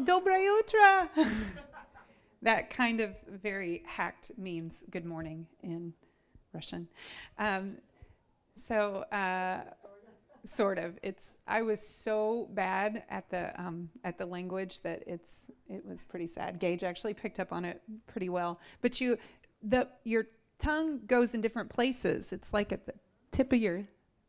Dobra jutra. that kind of very hacked means good morning in Russian. Um, so, uh, sort of. It's. I was so bad at the um, at the language that it's it was pretty sad. Gage actually picked up on it pretty well. But you, the your tongue goes in different places. It's like at the tip of your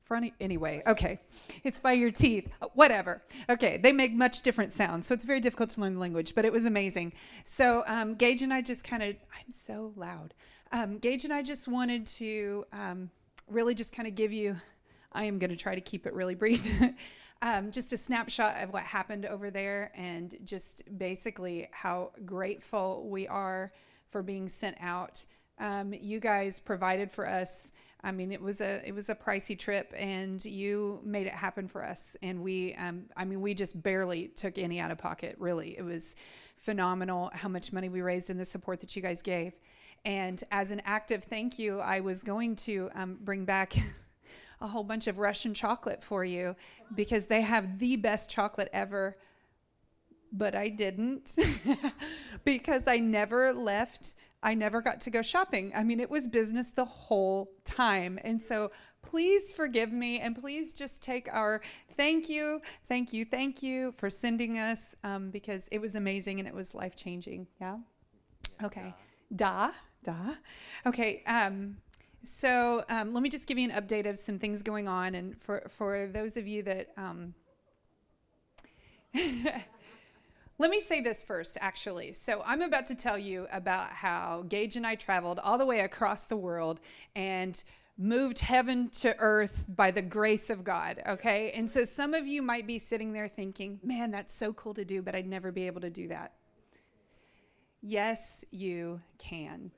front. Anyway, okay, it's by your teeth. Whatever. Okay, they make much different sounds, so it's very difficult to learn the language. But it was amazing. So um, Gage and I just kind of. I'm so loud. Um, Gage and I just wanted to um, really just kind of give you. I am going to try to keep it really brief. um, just a snapshot of what happened over there and just basically how grateful we are for being sent out. Um, you guys provided for us. I mean, it was a it was a pricey trip, and you made it happen for us. And we, um, I mean, we just barely took any out of pocket. Really, it was phenomenal how much money we raised and the support that you guys gave. And as an act of thank you, I was going to um, bring back a whole bunch of Russian chocolate for you because they have the best chocolate ever. But I didn't because I never left. I never got to go shopping. I mean, it was business the whole time. And so please forgive me and please just take our thank you, thank you, thank you for sending us um, because it was amazing and it was life changing. Yeah? Okay. Da. Da. Okay. Um, so um, let me just give you an update of some things going on, and for for those of you that. Let me say this first, actually. So, I'm about to tell you about how Gage and I traveled all the way across the world and moved heaven to earth by the grace of God, okay? And so, some of you might be sitting there thinking, man, that's so cool to do, but I'd never be able to do that. Yes, you can.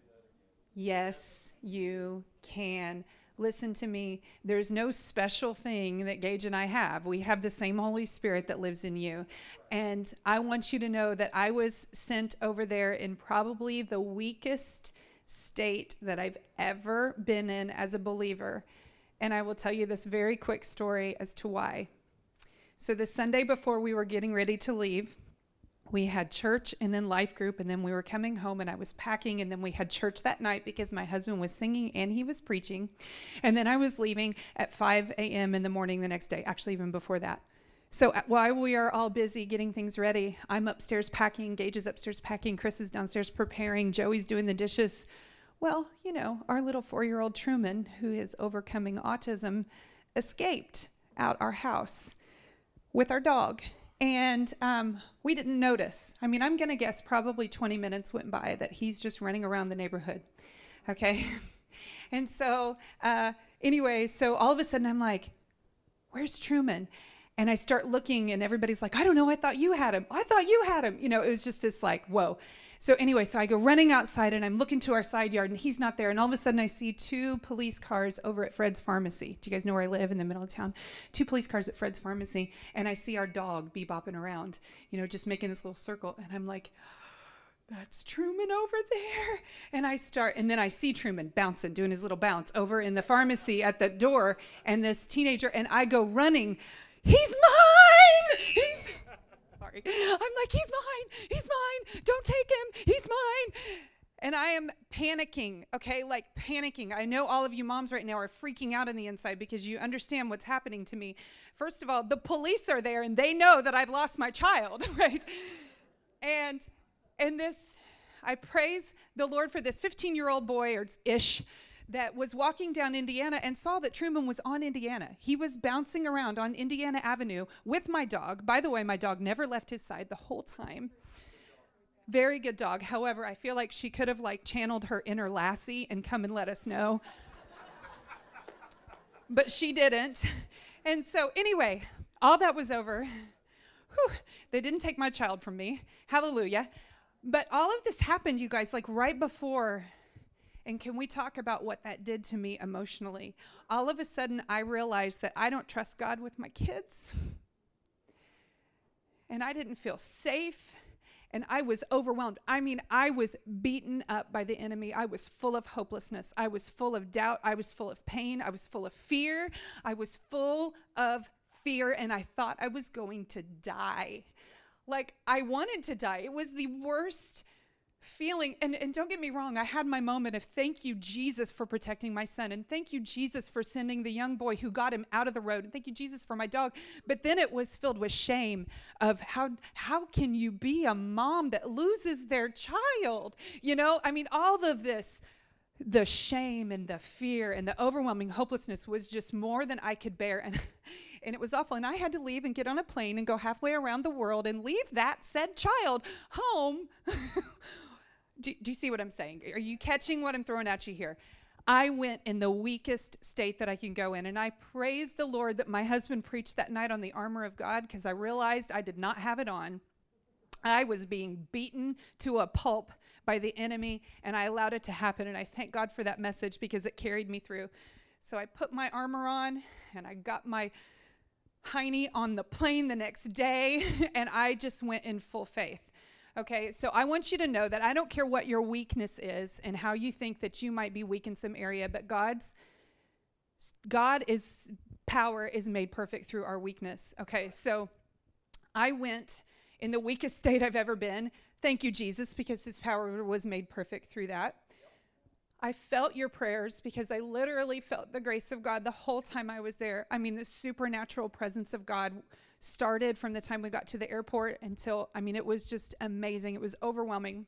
Yes, you can. Listen to me. There's no special thing that Gage and I have. We have the same Holy Spirit that lives in you. And I want you to know that I was sent over there in probably the weakest state that I've ever been in as a believer. And I will tell you this very quick story as to why. So, the Sunday before we were getting ready to leave, we had church and then life group and then we were coming home and i was packing and then we had church that night because my husband was singing and he was preaching. And then i was leaving at 5 a.m in the morning the next day actually even before that. So uh, while we are all busy getting things ready i'm upstairs packing gage is upstairs packing chris is downstairs preparing joey's doing the dishes. Well you know our little four-year-old truman who is overcoming autism escaped out our house with our dog and um, we didn't notice. I mean, I'm going to guess probably 20 minutes went by that he's just running around the neighborhood. Okay. and so, uh, anyway, so all of a sudden I'm like, where's Truman? And I start looking, and everybody's like, I don't know. I thought you had him. I thought you had him. You know, it was just this like, whoa. So anyway, so I go running outside and I'm looking to our side yard and he's not there. And all of a sudden I see two police cars over at Fred's Pharmacy. Do you guys know where I live in the middle of town? Two police cars at Fred's Pharmacy. And I see our dog be bopping around, you know, just making this little circle. And I'm like, that's Truman over there. And I start, and then I see Truman bouncing, doing his little bounce over in the pharmacy at the door. And this teenager, and I go running, he's mine! He's sorry. I'm like, he's mine. He's mine. Don't take him. He's mine. And I am panicking, okay? Like panicking. I know all of you moms right now are freaking out on the inside because you understand what's happening to me. First of all, the police are there and they know that I've lost my child, right? And and this I praise the Lord for this 15-year-old boy or ish that was walking down Indiana and saw that Truman was on Indiana. He was bouncing around on Indiana Avenue with my dog. By the way, my dog never left his side the whole time. Very good dog. However, I feel like she could have like channeled her inner Lassie and come and let us know. but she didn't. And so anyway, all that was over. Whew, they didn't take my child from me. Hallelujah. But all of this happened, you guys, like right before and can we talk about what that did to me emotionally? All of a sudden, I realized that I don't trust God with my kids. And I didn't feel safe. And I was overwhelmed. I mean, I was beaten up by the enemy. I was full of hopelessness. I was full of doubt. I was full of pain. I was full of fear. I was full of fear. And I thought I was going to die Like I wanted to die. It was the worst feeling and, and don't get me wrong i had my moment of thank you jesus for protecting my son and thank you jesus for sending the young boy who got him out of the road and thank you jesus for my dog. But then it was filled with shame of how how can you be a mom that loses their child? You know i mean all of this the shame and the fear and the overwhelming hopelessness was just more than i could bear and and it was awful. And i had to leave and get on a plane and go halfway around the world and leave that said child home do, do you see what I'm saying? Are you catching what I'm throwing at you here? I went in the weakest state that I can go in. And I praise the Lord that my husband preached that night on the armor of God because I realized I did not have it on. I was being beaten to a pulp by the enemy, and I allowed it to happen. And I thank God for that message because it carried me through. So I put my armor on and I got my hiney on the plane the next day, and I just went in full faith. Okay, so I want you to know that I don't care what your weakness is and how you think that you might be weak in some area, but God's God is power is made perfect through our weakness. Okay, so I went in the weakest state I've ever been. Thank you, Jesus, because his power was made perfect through that. I felt your prayers because I literally felt the grace of God the whole time I was there. I mean, the supernatural presence of God started from the time we got to the airport until, I mean, it was just amazing. It was overwhelming.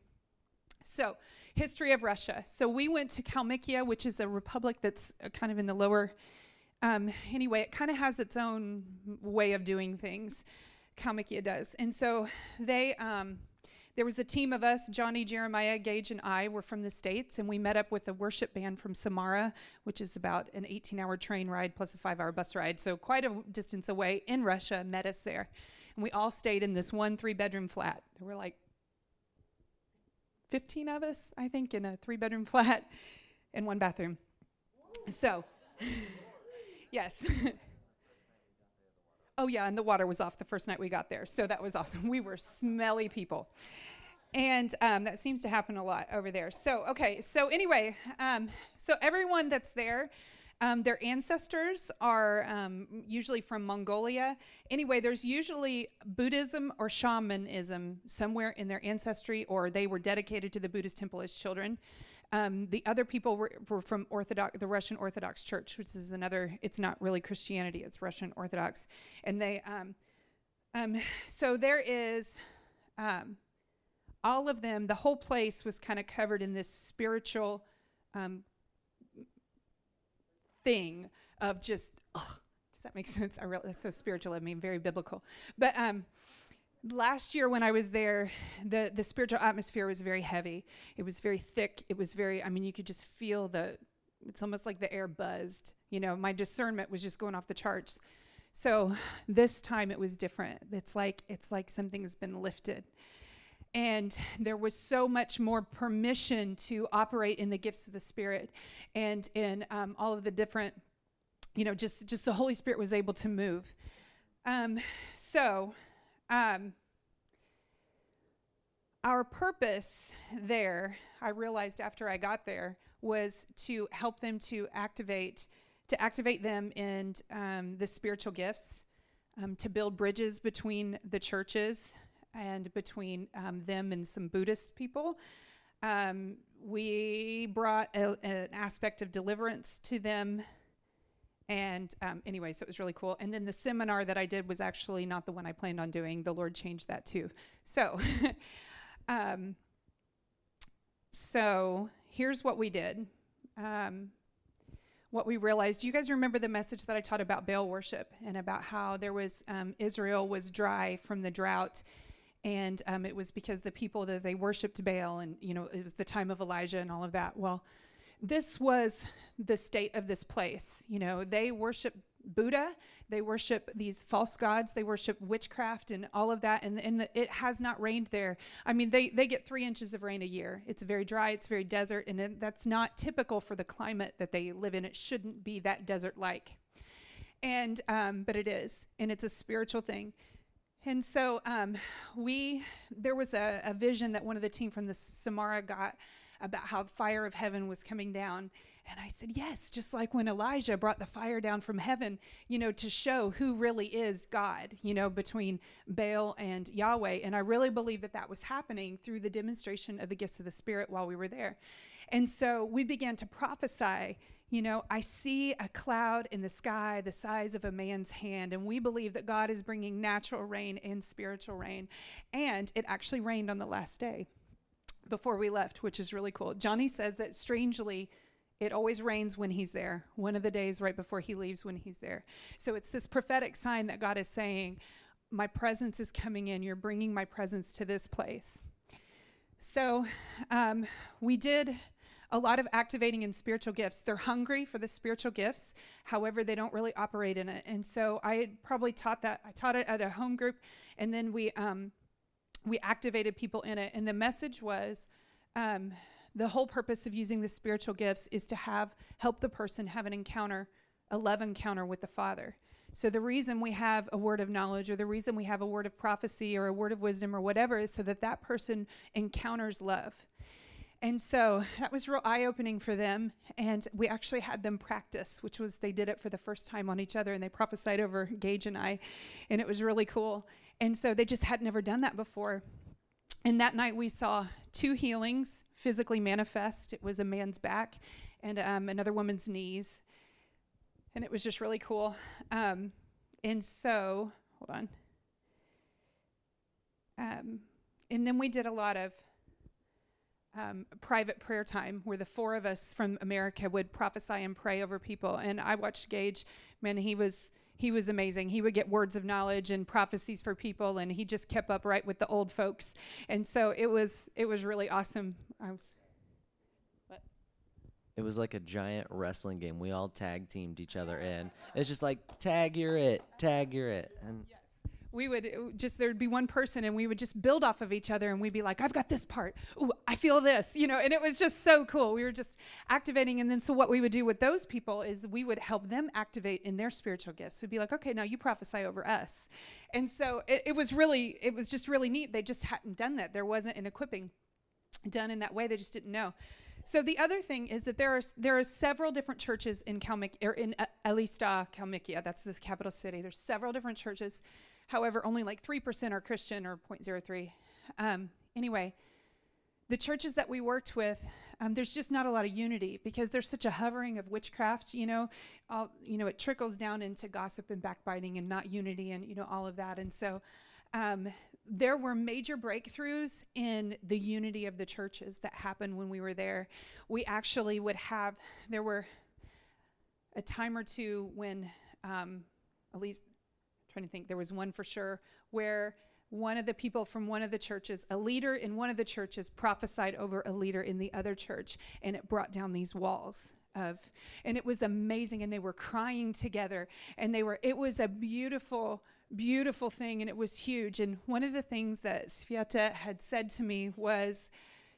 So, history of Russia. So, we went to Kalmykia, which is a republic that's uh, kind of in the lower, um, anyway, it kind of has its own way of doing things. Kalmykia does. And so, they, um, there was a team of us, Johnny, Jeremiah, Gage, and I were from the States, and we met up with a worship band from Samara, which is about an 18 hour train ride plus a five hour bus ride. So, quite a distance away in Russia, met us there. And we all stayed in this one three bedroom flat. There were like 15 of us, I think, in a three bedroom flat in one bathroom. So, yes. Oh, yeah, and the water was off the first night we got there. So that was awesome. We were smelly people. And um, that seems to happen a lot over there. So, okay, so anyway, um, so everyone that's there, um, their ancestors are um, usually from Mongolia. Anyway, there's usually Buddhism or shamanism somewhere in their ancestry, or they were dedicated to the Buddhist temple as children. Um, the other people were, were, from Orthodox, the Russian Orthodox Church, which is another. It's not really Christianity; it's Russian Orthodox, and they. Um, um, so there is, um, all of them. The whole place was kind of covered in this spiritual um, thing of just. Ugh, does that make sense? I really, that's so spiritual I mean, very biblical, but um, last year when I was there, the the spiritual atmosphere was very heavy. It was very thick. It was very. I mean, you could just feel the. It's almost like the air buzzed. You know, my discernment was just going off the charts. So this time it was different. It's like it's like something's been lifted. And there was so much more permission to operate in the gifts of the Spirit and in um, all of the different, you know, just just the Holy Spirit was able to move. Um, so um, our purpose there, I realized after I got there, was to help them to activate, to activate them in um, the spiritual gifts, um, to build bridges between the churches and between um, them and some Buddhist people. Um, we brought a, an aspect of deliverance to them and um, anyway, so it was really cool. And then the seminar that I did was actually not the one I planned on doing. The Lord changed that too. So, um, so here's what we did. Um, what we realized. Do you guys remember the message that I taught about Baal worship and about how there was um, Israel was dry from the drought, and um, it was because the people that they worshipped Baal, and you know it was the time of Elijah and all of that. Well, this was the state of this place. You know, they worship Buddha, they worship these false gods, they worship witchcraft and all of that, and, and the, it has not rained there. I mean, they, they get three inches of rain a year. It's very dry, it's very desert, and it, that's not typical for the climate that they live in. It shouldn't be that desert like. And, um, but it is, and it's a spiritual thing. And so um, we, there was a, a vision that one of the team from the Samara got about how the fire of heaven was coming down. And I said, Yes, just like when Elijah brought the fire down from heaven, you know, to show who really is God, you know, between Baal and Yahweh. And I really believe that that was happening through the demonstration of the gifts of the Spirit while we were there. And so we began to prophesy. You know, I see a cloud in the sky the size of a man's hand, and we believe that God is bringing natural rain and spiritual rain. And it actually rained on the last day before we left, which is really cool. Johnny says that strangely, it always rains when he's there, one of the days right before he leaves when he's there. So it's this prophetic sign that God is saying, My presence is coming in. You're bringing my presence to this place. So um, we did a lot of activating in spiritual gifts. They're hungry for the spiritual gifts, however, they don't really operate in it. And so I probably taught that. I taught it at a home group, and then we um, we activated people in it. And the message was. Um, the whole purpose of using the spiritual gifts is to have help the person have an encounter a love encounter with the father so the reason we have a word of knowledge or the reason we have a word of prophecy or a word of wisdom or whatever is so that that person encounters love and so that was real eye opening for them. And we actually had them practice, which was they did it for the first time on each other and they prophesied over Gage and I. And it was really cool. And so they just had never done that before. And that night we saw two healings physically manifest. It was a man's back and um, another woman's knees. And it was just really cool. Um, and so, hold on. Um, and then we did a lot of um, private prayer time where the four of us from America would prophesy and pray over people. And I watched Gage, man, he was he was amazing. He would get words of knowledge and prophecies for people, and he just kept up right with the old folks. And so it was it was really awesome. I was. What? It was like a giant wrestling game. We all tag teamed each other in. It's just like tag you're it, tag you're it, and we would uh, just there'd be one person and we would just build off of each other and we'd be like i've got this part. Ooh i feel this you know and it was just so cool. We were just activating. And then so what we would do with those people is we would help them activate in their spiritual gifts. We'd be like okay now you prophesy over us. And so it, it was really it was just really neat. They just hadn't done that. There wasn't an equipping done in that way. They just didn't know. So the other thing is that there are there are several different churches in Kalmykia, or er, in uh, Elista, Kalmykia. That's the capital city. There's several different churches However, only like 3% are Christian or 0.03. Um, anyway, the churches that we worked with, um, there's just not a lot of unity because there's such a hovering of witchcraft, you know, all, you know, it trickles down into gossip and backbiting and not unity and, you know, all of that. And so um, there were major breakthroughs in the unity of the churches that happened when we were there. We actually would have, there were a time or two when, um, at least trying to think, there was one for sure where one of the people from one of the churches, a leader in one of the churches, prophesied over a leader in the other church, and it brought down these walls of and it was amazing and they were crying together and they were it was a beautiful beautiful thing and it was huge and one of the things that Sveta had said to me was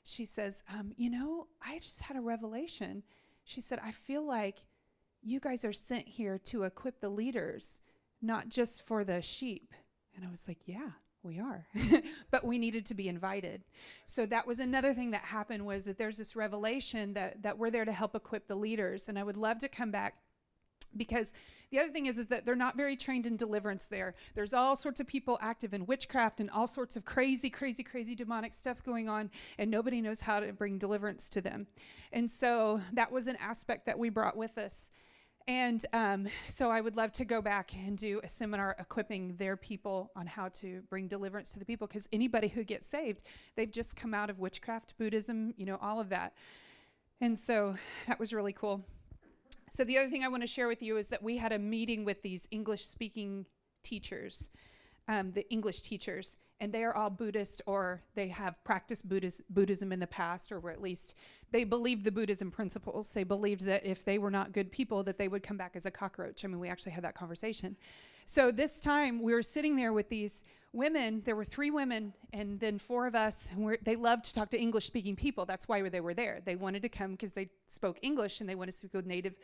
she says um, you know i just had a revelation. She said i feel like you guys are sent here to equip the leaders not just for the sheep. And I was like, yeah, we are. but we needed to be invited. So that was another thing that happened was that there's this revelation that, that we're there to help equip the leaders. And I would love to come back because the other thing is is that they're not very trained in deliverance there there's all sorts of people active in witchcraft and all sorts of crazy crazy crazy demonic stuff going on and nobody knows how to bring deliverance to them and so that was an aspect that we brought with us and um, so I would love to go back and do a seminar equipping their people on how to bring deliverance to the people because anybody who gets saved, they've just come out of witchcraft, Buddhism, you know, all of that. And so that was really cool. So the other thing I want to share with you is that we had a meeting with these English speaking teachers, um, the English teachers, and they are all Buddhist or they have practiced Buddhist, Buddhism in the past, or at least they believed the Buddhism principles. They believed that if they were not good people, that they would come back as a cockroach. I mean, we actually had that conversation. So this time we were sitting there with these women. There were three women, and then four of us. they loved to talk to English-speaking people. That's why they were there. They wanted to come because they spoke English and they wanted to speak with native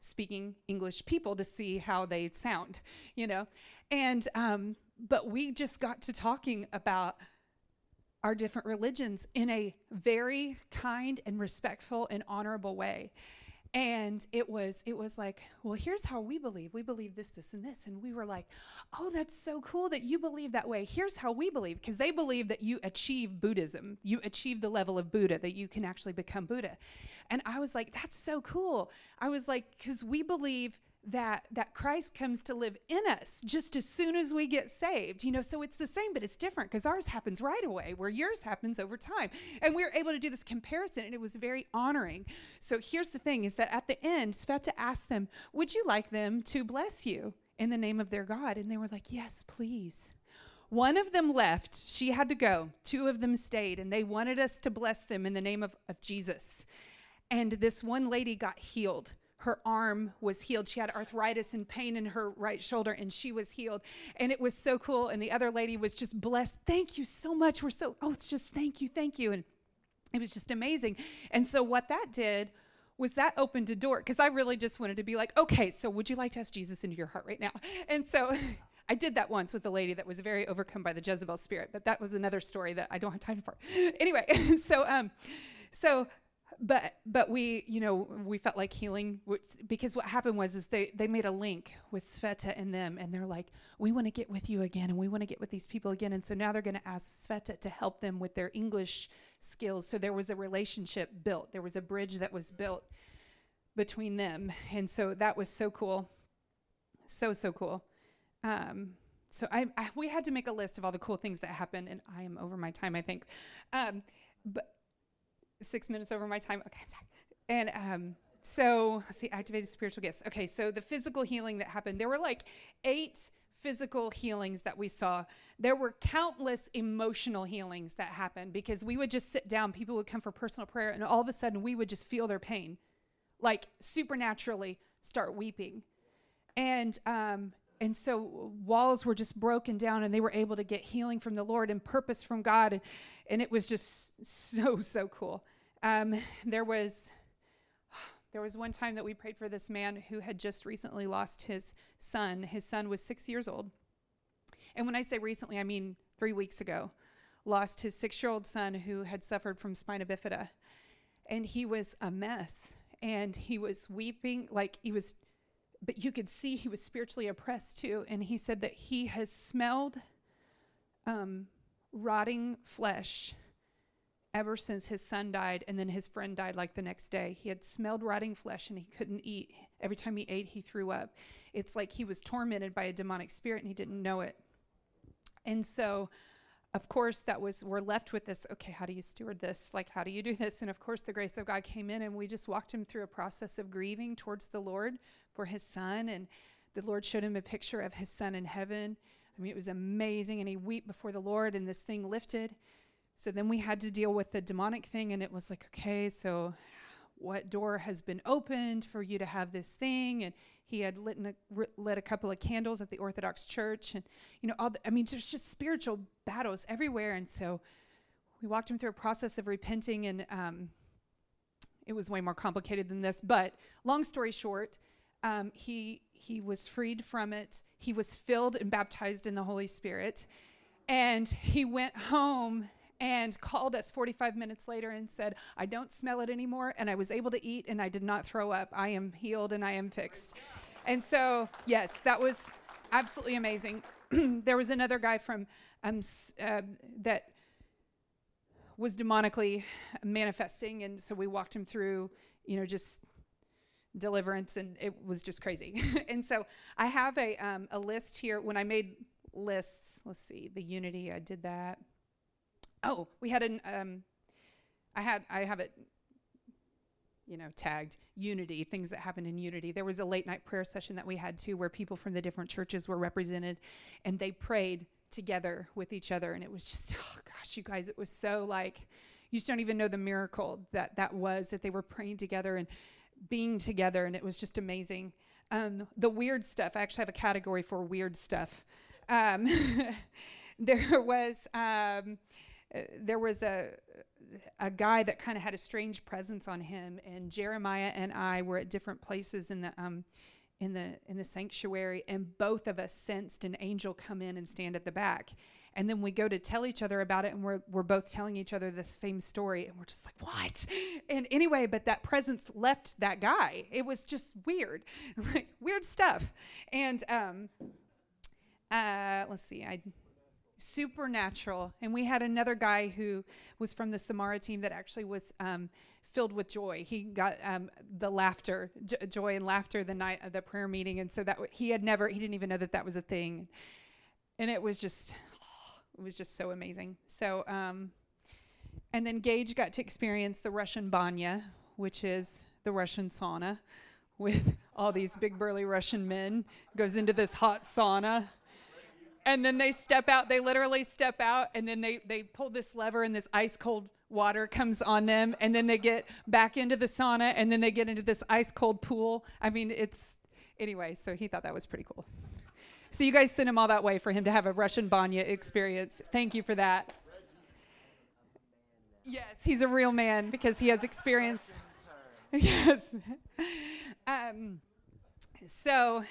speaking English people to see how they sound, you know. And um, but we just got to talking about our different religions in a very kind and respectful and honorable way. and it was it was like well here's how we believe. We believe this this and this. And we were like oh that's so cool that you believe that way. Here's how we believe because they believe that you achieve buddhism. You achieve the level of buddha that you can actually become buddha. And i was like that's so cool. I was like because we believe that that Christ comes to live in us just as soon as we get saved. You know, so it's the same but it's different because ours happens right away where yours happens over time. And we were able to do this comparison and it was very honoring. So here's the thing is that at the end Sveta asked them, "Would you like them to bless you in the name of their God?" And they were like, "Yes, please." One of them left. She had to go. Two of them stayed and they wanted us to bless them in the name of, of Jesus. And this one lady got healed her arm was healed. She had arthritis and pain in her right shoulder, and she was healed. And it was so cool. And the other lady was just blessed. Thank you so much. We're so, oh, it's just thank you, thank you. And it was just amazing. And so, what that did was that opened a door because I really just wanted to be like, okay, so would you like to ask Jesus into your heart right now? And so, I did that once with a lady that was very overcome by the Jezebel spirit, but that was another story that I don't have time for. anyway, so um, so but but we you know we felt like healing because what happened was is they they made a link with Sveta and them and they're like we want to get with you again and we want to get with these people again. And so now they're going to ask Sveta to help them with their English skills. So there was a relationship built. There was a bridge that was built between them. And so that was so cool. So so cool. Um, so I, I, we had to make a list of all the cool things that happened and I am over my time I think. Um, but six minutes over my time. Okay, I'm sorry. And um, so let's see, activated spiritual gifts. Okay, so the physical healing that happened, there were like eight physical healings that we saw. There were countless emotional healings that happened because we would just sit down, people would come for personal prayer, and all of a sudden we would just feel their pain, like supernaturally start weeping. And um, and so walls were just broken down and they were able to get healing from the Lord and purpose from God. And, and it was just so, so cool. Um, there was there was one time that we prayed for this man who had just recently lost his son. His son was six years old. And when I say recently, I mean three weeks ago. Lost his six year old son who had suffered from spina bifida. And he was a mess. And he was weeping, like he was, but you could see he was spiritually oppressed too. And he said that he has smelled um, rotting flesh ever since his son died and then his friend died like the next day. He had smelled rotting flesh and he couldn't eat. Every time he ate, he threw up. It's like he was tormented by a demonic spirit and he didn't know it. And so, of course, that was, we're left with this okay, how do you steward this? Like, how do you do this? And of course, the grace of God came in and we just walked him through a process of grieving towards the Lord for his son. And the Lord showed him a picture of his son in heaven. I mean, it was amazing. And he wept before the Lord, and this thing lifted. So then we had to deal with the demonic thing, and it was like, okay, so what door has been opened for you to have this thing? And he had lit, a, lit a couple of candles at the Orthodox Church, and you know, all the, I mean, there's just spiritual battles everywhere. And so we walked him through a process of repenting, and um, it was way more complicated than this. But long story short, um, he he was freed from it. He was filled and baptized in the Holy Spirit, and he went home and called us 45 minutes later and said, I don't smell it anymore. And I was able to eat and I did not throw up. I am healed and I am fixed. And so, yes, that was absolutely amazing. there was another guy from um, uh, that was demonically manifesting. And so we walked him through, you know, just deliverance and it was just crazy. and so I have a, um, a list here. When I made lists, let's see, the unity, I did that. Oh, we had an. Um, I had. I have it. You know, tagged unity, things that happened in unity. There was a late night prayer session that we had too, where people from the different churches were represented, and they prayed together with each other, and it was just, oh gosh, you guys, it was so like, you just don't even know the miracle that that was that they were praying together and being together, and it was just amazing. Um, the weird stuff. I actually have a category for weird stuff. Um, there was. Um, uh, there was a a guy that kind of had a strange presence on him, and Jeremiah and I were at different places in the um, in the in the sanctuary, and both of us sensed an angel come in and stand at the back. And then we go to tell each other about it, and we're, we're both telling each other the same story. And we're just like, what? And anyway, but that presence left that guy. It was just weird, like weird stuff. And um, uh, let's see, I supernatural. And we had another guy who was from the Samara team that actually was um, filled with joy. He got um, the laughter, j- joy and laughter the night of the prayer meeting, and so that w- he had never, he didn't even know that that was a thing, and it was just, it was just so amazing. So, um, and then Gage got to experience the Russian banya, which is the Russian sauna, with all these big burly Russian men. Goes into this hot sauna and then they step out they literally step out and then they they pull this lever and this ice cold water comes on them and then they get back into the sauna and then they get into this ice cold pool i mean it's anyway so he thought that was pretty cool so you guys sent him all that way for him to have a russian banya experience thank you for that yes he's a real man because he has experience yes um, so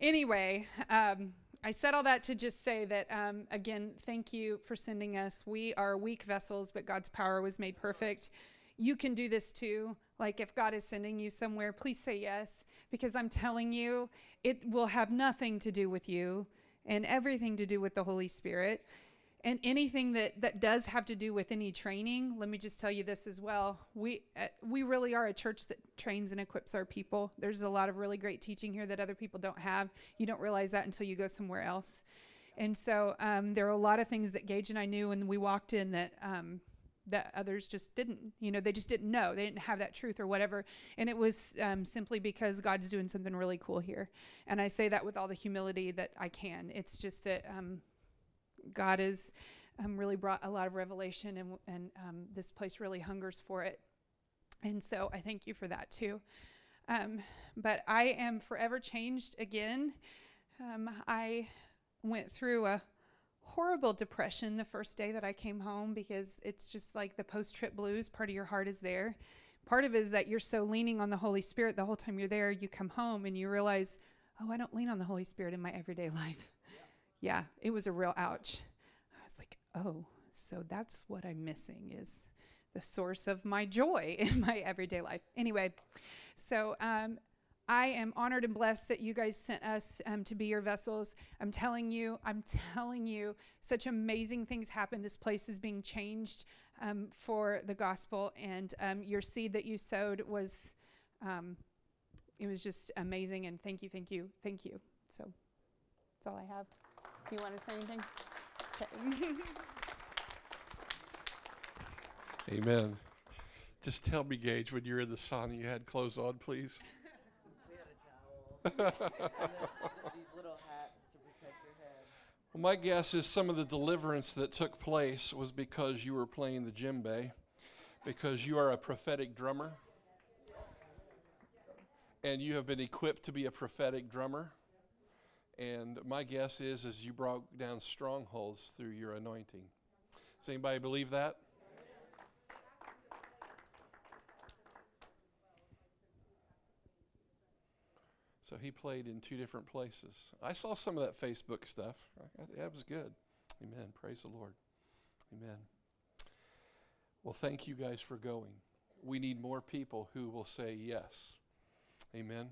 anyway um, I said all that to just say that, um, again, thank you for sending us. We are weak vessels, but God's power was made perfect. You can do this too. Like, if God is sending you somewhere, please say yes, because I'm telling you, it will have nothing to do with you and everything to do with the Holy Spirit. And anything that that does have to do with any training let me just tell you this as well. We uh, we really are a church that trains and equips our people. There's a lot of really great teaching here that other people don't have. You don't realize that until you go somewhere else. And so um, there are a lot of things that gage and i knew when we walked in that um, that others just didn't you know they just didn't know they didn't have that truth or whatever and it was um, simply because god's doing something really cool here and i say that with all the humility that i can it's just that um, God has um, really brought a lot of revelation, and, and um, this place really hungers for it. And so I thank you for that too. Um, but I am forever changed again. Um, I went through a horrible depression the first day that I came home because it's just like the post trip blues. Part of your heart is there. Part of it is that you're so leaning on the Holy Spirit the whole time you're there. You come home and you realize, oh, I don't lean on the Holy Spirit in my everyday life yeah, it was a real ouch. I was like, oh, so that's what I'm missing is the source of my joy in my everyday life. Anyway, so um, I am honored and blessed that you guys sent us um, to be your vessels. I'm telling you, I'm telling you, such amazing things happen. This place is being changed um, for the gospel, and um, your seed that you sowed was, um, it was just amazing. And thank you, thank you, thank you. So that's all I have. Do you want to say anything? Amen. Just tell me, Gage, when you're in the sauna, you had clothes on, please. We had a towel. These little hats to protect your head. Well, my guess is some of the deliverance that took place was because you were playing the djembe, because you are a prophetic drummer, and you have been equipped to be a prophetic drummer. And my guess is, is you broke down strongholds through your anointing. Does anybody believe that? So he played in two different places. I saw some of that Facebook stuff. That was good. Amen. Praise the Lord. Amen. Well, thank you guys for going. We need more people who will say yes. Amen.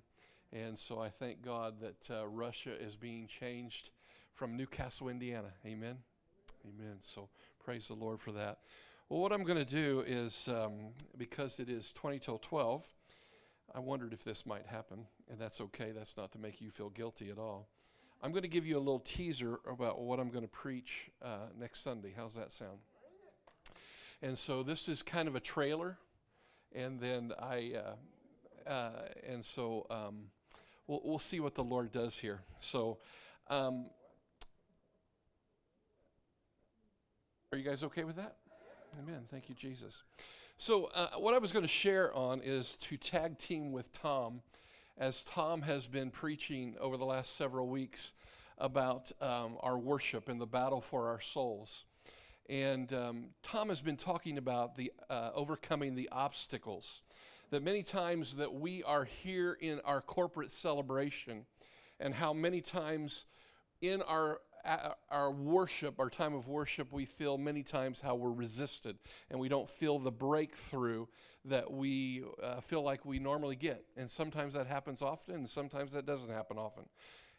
And so I thank God that uh, Russia is being changed from New Castle, Indiana. Amen. Amen. So praise the Lord for that. Well, what I'm going to do is um, because it is 20 till 12, I wondered if this might happen, and that's okay. That's not to make you feel guilty at all. I'm going to give you a little teaser about what I'm going to preach uh, next Sunday. How's that sound? And so this is kind of a trailer, and then I, uh, uh, and so um, we'll, we'll see what the Lord does here. So, um, are you guys okay with that? Amen. Thank you, Jesus. So, uh, what I was going to share on is to tag team with Tom, as Tom has been preaching over the last several weeks about um, our worship and the battle for our souls. And um, Tom has been talking about the uh, overcoming the obstacles that many times that we are here in our corporate celebration and how many times in our our worship, our time of worship, we feel many times how we're resisted and we don't feel the breakthrough that we uh, feel like we normally get. And sometimes that happens often, and sometimes that doesn't happen often.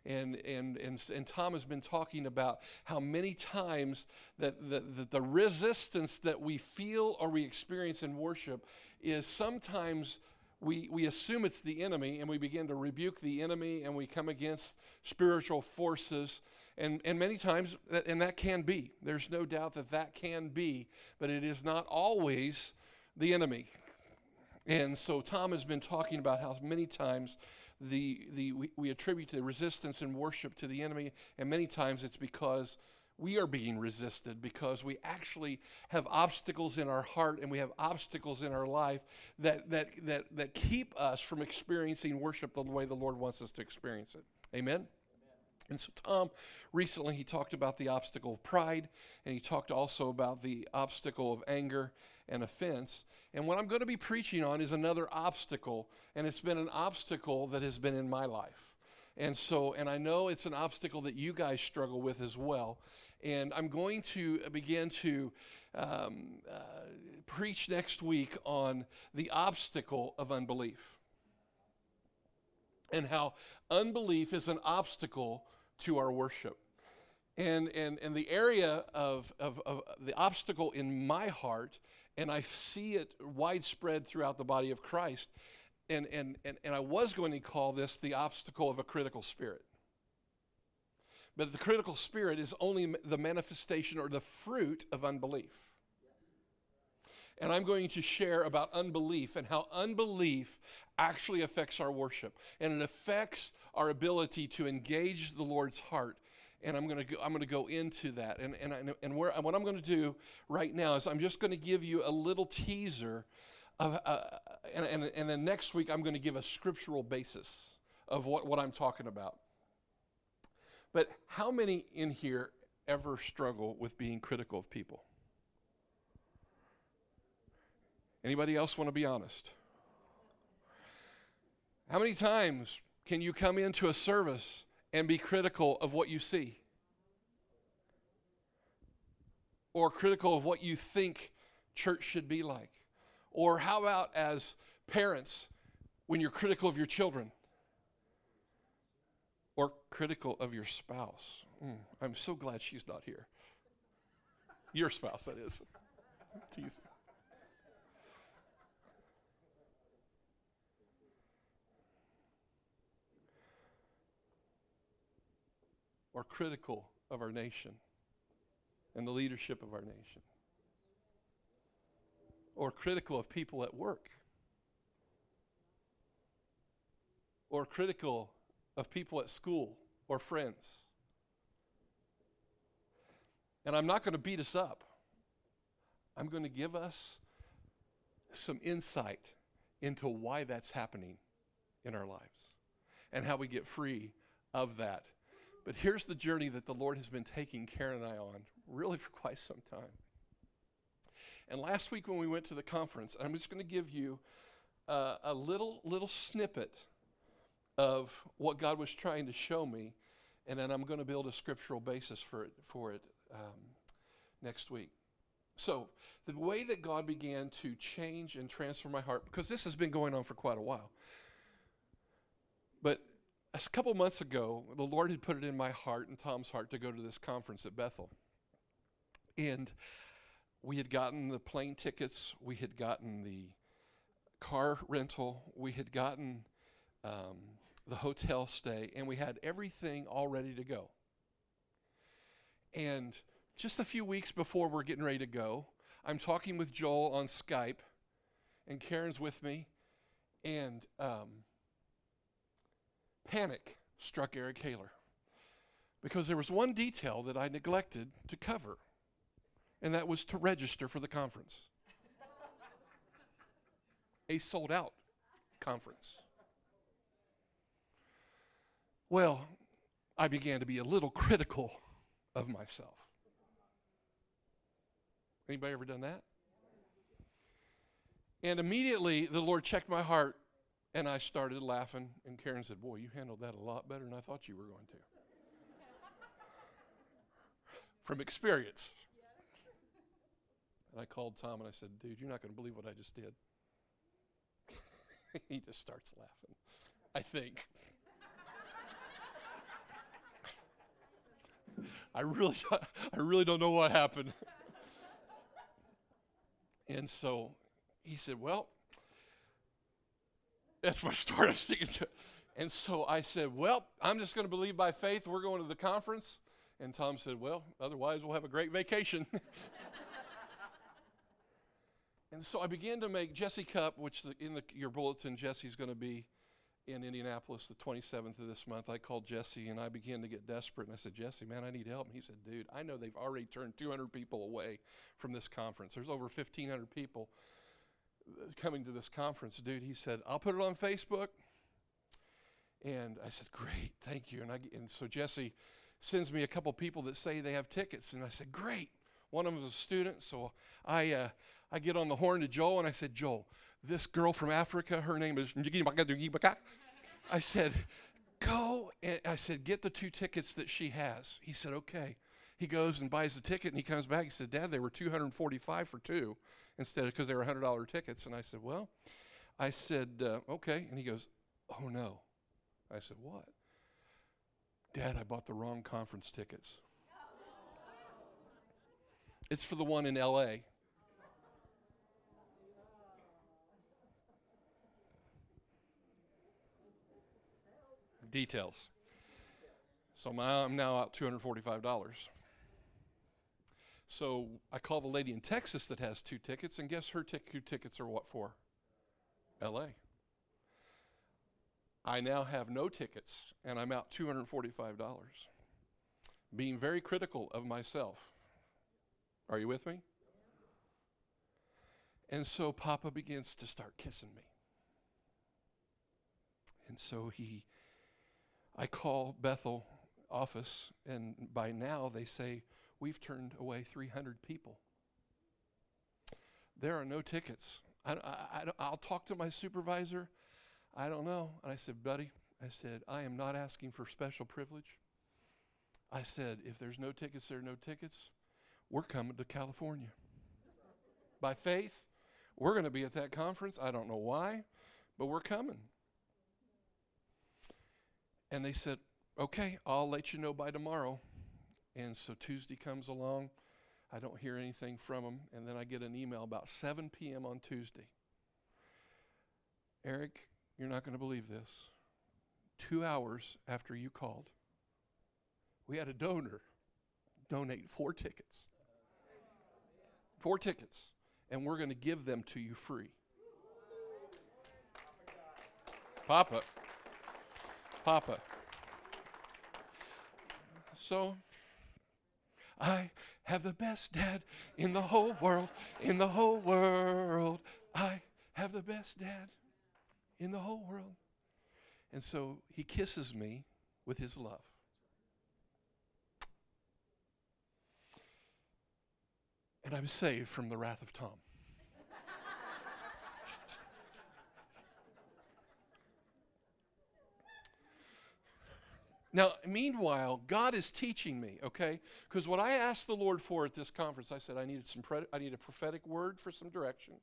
And, and, and, and Tom has been talking about how many times that the, that the resistance that we feel or we experience in worship is sometimes we, we assume it's the enemy and we begin to rebuke the enemy and we come against spiritual forces. And, and many times, and that can be, there's no doubt that that can be, but it is not always the enemy. And so Tom has been talking about how many times the, the, we, we attribute the resistance in worship to the enemy, and many times it's because we are being resisted because we actually have obstacles in our heart and we have obstacles in our life that, that, that, that keep us from experiencing worship the way the Lord wants us to experience it. Amen? And so, Tom, recently he talked about the obstacle of pride, and he talked also about the obstacle of anger and offense. And what I'm going to be preaching on is another obstacle, and it's been an obstacle that has been in my life. And so, and I know it's an obstacle that you guys struggle with as well. And I'm going to begin to um, uh, preach next week on the obstacle of unbelief and how unbelief is an obstacle to our worship. And, and, and the area of, of, of the obstacle in my heart, and I see it widespread throughout the body of Christ, and, and, and, and I was going to call this the obstacle of a critical spirit. But the critical spirit is only the manifestation or the fruit of unbelief. And I'm going to share about unbelief and how unbelief actually affects our worship. And it affects our ability to engage the Lord's heart. And I'm going to go, I'm going to go into that. And, and, and where, what I'm going to do right now is I'm just going to give you a little teaser. Of, uh, and, and, and then next week, I'm going to give a scriptural basis of what, what I'm talking about. But how many in here ever struggle with being critical of people? Anybody else want to be honest? How many times can you come into a service and be critical of what you see? Or critical of what you think church should be like? Or how about as parents when you're critical of your children? Or critical of your spouse? Mm, I'm so glad she's not here. Your spouse, that is. teasing. Or critical of our nation and the leadership of our nation, or critical of people at work, or critical of people at school or friends. And I'm not going to beat us up. I'm going to give us some insight into why that's happening in our lives and how we get free of that but here's the journey that the Lord has been taking Karen and I on, really for quite some time. And last week when we went to the conference, I'm just going to give you uh, a little little snippet of what God was trying to show me, and then I'm going to build a scriptural basis for it for it um, next week. So the way that God began to change and transform my heart, because this has been going on for quite a while, but a couple months ago, the Lord had put it in my heart and Tom's heart to go to this conference at Bethel. And we had gotten the plane tickets, we had gotten the car rental, we had gotten um, the hotel stay, and we had everything all ready to go. And just a few weeks before we're getting ready to go, I'm talking with Joel on Skype, and Karen's with me, and um, Panic struck Eric Haler because there was one detail that I neglected to cover, and that was to register for the conference. A sold out conference. Well, I began to be a little critical of myself. Anybody ever done that? And immediately the Lord checked my heart and I started laughing, and Karen said, Boy, you handled that a lot better than I thought you were going to. from experience. And I called Tom and I said, dude, you're not going to believe what I just did. he just starts laughing, I think. I really, I really don't know what happened. and so he said, Well, that's my story. I'm sticking to. And so I said, Well, I'm just going to believe by faith. We're going to the conference. And Tom said, Well, otherwise, we'll have a great vacation. and so I began to make Jesse Cup, which the, in the, your bulletin, Jesse's going to be in Indianapolis the 27th of this month, I called Jesse and I began to get desperate. And I said, Jesse, man, I need help. And he said, dude, I know they've already turned 200 people away from this conference. There's over 1,500 people coming to this conference. Dude, he said, I'll put it on Facebook. And I said, great, thank you. And, I, and so Jesse sends me a couple people that say they have tickets. And I said, great. One of them is a student. So I, uh, I get on the horn to Joel and I said, Joel, this girl from Africa, her name is I said, go. And I said, get the two tickets that she has. He said, okay. He goes and buys the ticket and he comes back. He said, Dad, they were 245 for two instead of because they were $100 tickets. And I said, well, I said, uh, okay. And he goes, oh no. I said, what? Dad, I bought the wrong conference tickets. It's for the one in LA. details. So I'm now out $245. So I call the lady in Texas that has two tickets, and guess her two tickets are what for? LA. I now have no tickets, and I'm out $245. Being very critical of myself. Are you with me? And so Papa begins to start kissing me. And so he I call Bethel office, and by now they say, We've turned away 300 people. There are no tickets. I, I, will talk to my supervisor. I don't know. And I said, Buddy, I said, I am not asking for special privilege. I said, If there's no tickets, there are no tickets. We're coming to California. By faith, we're going to be at that conference. I don't know why, but we're coming. And they said, okay, I'll let you know by tomorrow. And so Tuesday comes along. I don't hear anything from them. And then I get an email about 7 p.m. on Tuesday. Eric, you're not going to believe this. Two hours after you called, we had a donor donate four tickets. Four tickets. And we're going to give them to you free. Papa. Papa. So, I have the best dad in the whole world, in the whole world. I have the best dad in the whole world. And so he kisses me with his love. And I'm saved from the wrath of Tom. Now, meanwhile, God is teaching me, okay? Because what I asked the Lord for at this conference, I said I needed some pre- I need a prophetic word for some direction.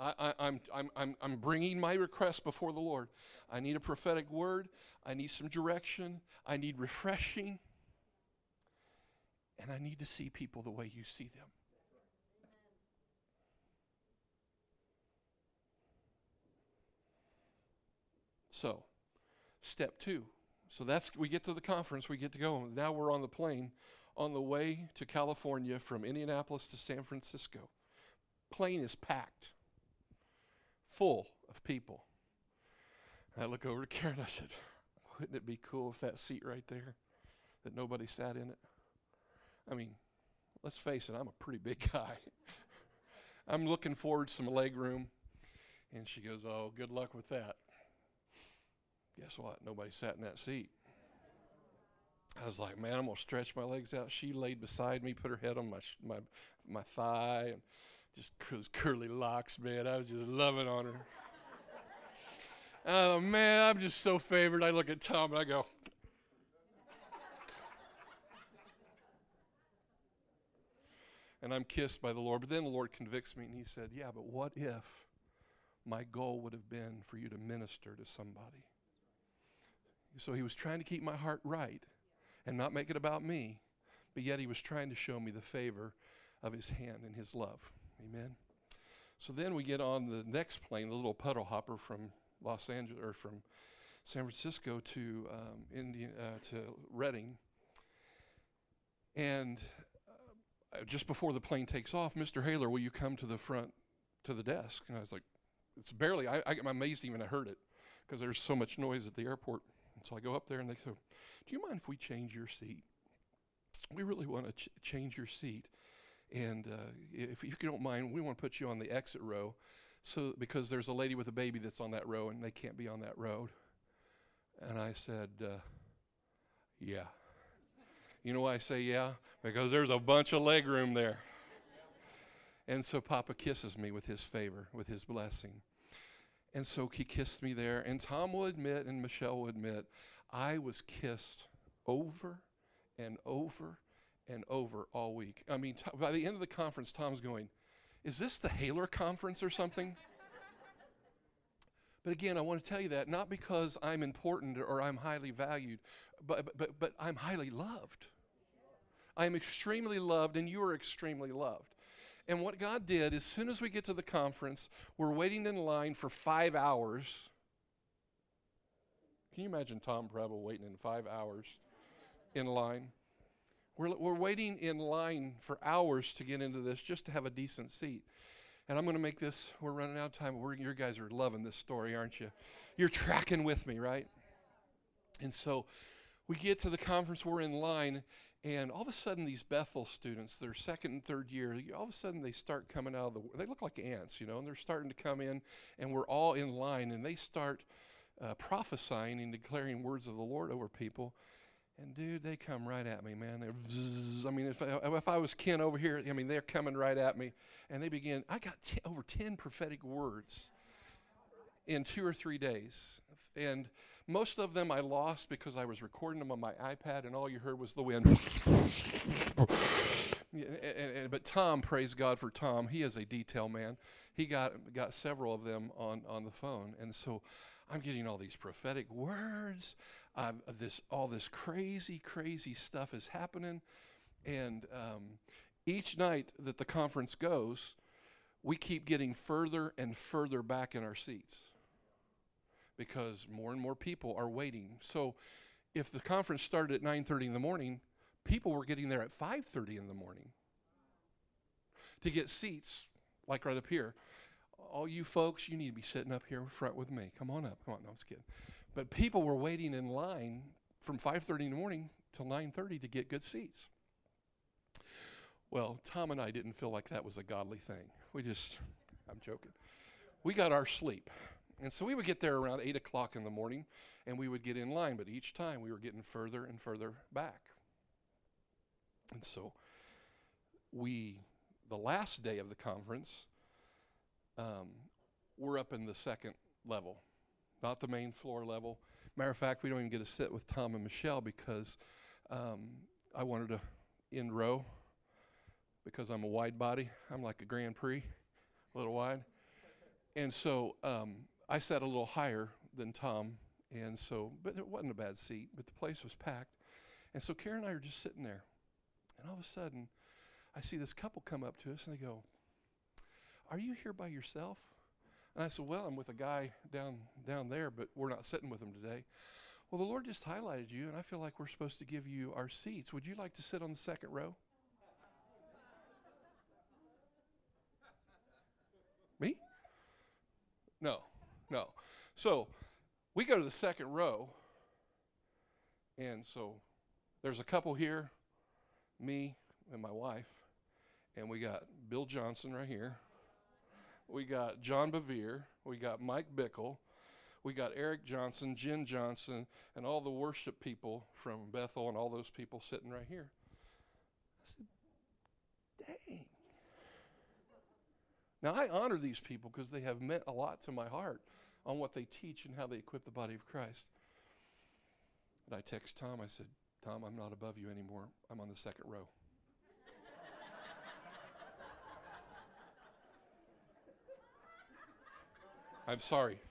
I, am I'm, I'm, I'm bringing my request before the Lord. I need a prophetic word. I need some direction. I need refreshing. And I need to see people the way you see them. So, step two so that's we get to the conference, we get to go. Now we're on the plane on the way to California from Indianapolis to San Francisco. Plane is packed, full of people. I look over to Karen. I said, "Wouldn't it be cool if that seat right there, that nobody sat in it?" I mean, let's face it. I'm a pretty big guy. I'm looking forward to some leg room, and she goes, "Oh, good luck with that." Guess what? Nobody sat in that seat. I was like, man, I'm gonna stretch my legs out. She laid beside me, put her head on my my my thigh, and just those curly locks, man. I was just loving on her. Oh man, I'm just so favored. I look at Tom and I go. and I'm kissed by the Lord. But then the Lord convicts me, and He said, Yeah, but what if my goal would have been for you to minister to somebody? So He was trying to keep my heart right and not make it about me, but yet He was trying to show me the favor of His hand and His love. Amen. So then we get on the next plane, the little puddle hopper from Los Angeles or from San Francisco to um, uh, to Redding, and uh, just before the plane takes off, Mr. Haler, will you come to the front to the desk? And I was like, it's barely. I, I, I'm amazed even I heard it because there's so much noise at the airport. So I go up there and they go, "Do you mind if we change your seat? We really want to ch- change your seat." And uh, if you don't mind, we want to put you on the exit row, so because there's a lady with a baby that's on that row and they can't be on that road. And I said, uh, "Yeah." You know why I say yeah? Because there's a bunch of leg room there. And so Papa kisses me with his favor, with his blessing. And so he kissed me there. And Tom will admit, and Michelle will admit, I was kissed over and over and over all week. I mean, t- by the end of the conference, Tom's going, Is this the Haler conference or something? but again, I want to tell you that not because I'm important or I'm highly valued, but, but, but I'm highly loved. I am extremely loved, and you are extremely loved. And what God did, as soon as we get to the conference, we're waiting in line for five hours. Can you imagine Tom Preble waiting in five hours in line? We're, we're waiting in line for hours to get into this just to have a decent seat. And I'm going to make this, we're running out of time. We're, you guys are loving this story, aren't you? You're tracking with me, right? And so we get to the conference, we're in line, and all of a sudden, these Bethel students, their second and third year, all of a sudden they start coming out of the, they look like ants, you know, and they're starting to come in, and we're all in line, and they start uh, prophesying and declaring words of the Lord over people. And dude, they come right at me, man. They're. I mean, if I, if I was Ken over here, I mean, they're coming right at me. And they begin, I got t- over 10 prophetic words in two or three days. And most of them I lost because I was recording them on my iPad, and all you heard was the wind. and, and, and, but Tom, praise God for Tom, he is a detail man. He got got several of them on, on the phone, and so I'm getting all these prophetic words. Um, this all this crazy, crazy stuff is happening, and um, each night that the conference goes, we keep getting further and further back in our seats because more and more people are waiting. So if the conference started at 9:30 in the morning, people were getting there at 5:30 in the morning to get seats like right up here. All you folks, you need to be sitting up here in front with me. Come on up. Come on, no, I was kidding. But people were waiting in line from 5:30 in the morning till 9:30 to get good seats. Well, Tom and I didn't feel like that was a godly thing. We just, I'm joking. We got our sleep. And so we would get there around 8 o'clock in the morning and we would get in line, but each time we were getting further and further back. And so we, the last day of the conference, um, we're up in the second level, not the main floor level. Matter of fact, we don't even get to sit with Tom and Michelle because um, I wanted to end row because I'm a wide body. I'm like a Grand Prix, a little wide. And so um, I sat a little higher than Tom, and so, but it wasn't a bad seat, but the place was packed. And so Karen and I are just sitting there, and all of a sudden, I see this couple come up to us, and they go, "Are you here by yourself?" And I said, "Well, I'm with a guy down down there, but we're not sitting with him today." Well, the Lord just highlighted you, and I feel like we're supposed to give you our seats. Would you like to sit on the second row? Me? No, no. So we go to the second row, and so there's a couple here, me and my wife, and we got Bill Johnson right here. We got John Bevere. We got Mike Bickle. We got Eric Johnson, Jen Johnson, and all the worship people from Bethel and all those people sitting right here. I said, dang. Now, I honor these people because they have meant a lot to my heart on what they teach and how they equip the body of Christ. And I text Tom, I said, Tom, I'm not above you anymore. I'm on the second row. I'm sorry.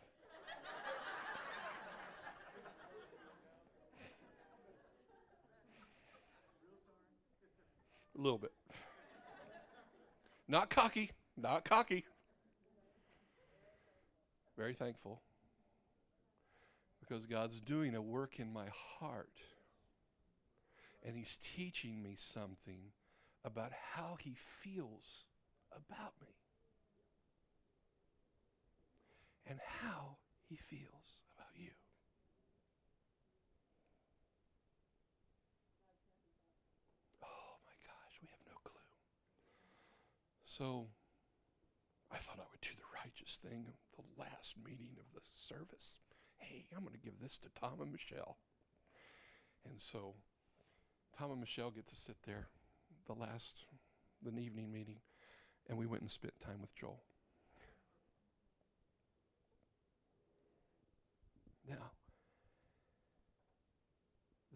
A little bit. Not cocky, not cocky. Very thankful because God's doing a work in my heart. And He's teaching me something about how He feels about me and how He feels about you. Oh my gosh, we have no clue. So I thought I would do the righteous thing the last meeting of the service. Hey, I'm going to give this to Tom and Michelle. And so Tom and Michelle get to sit there the last the evening meeting and we went and spent time with Joel. Now,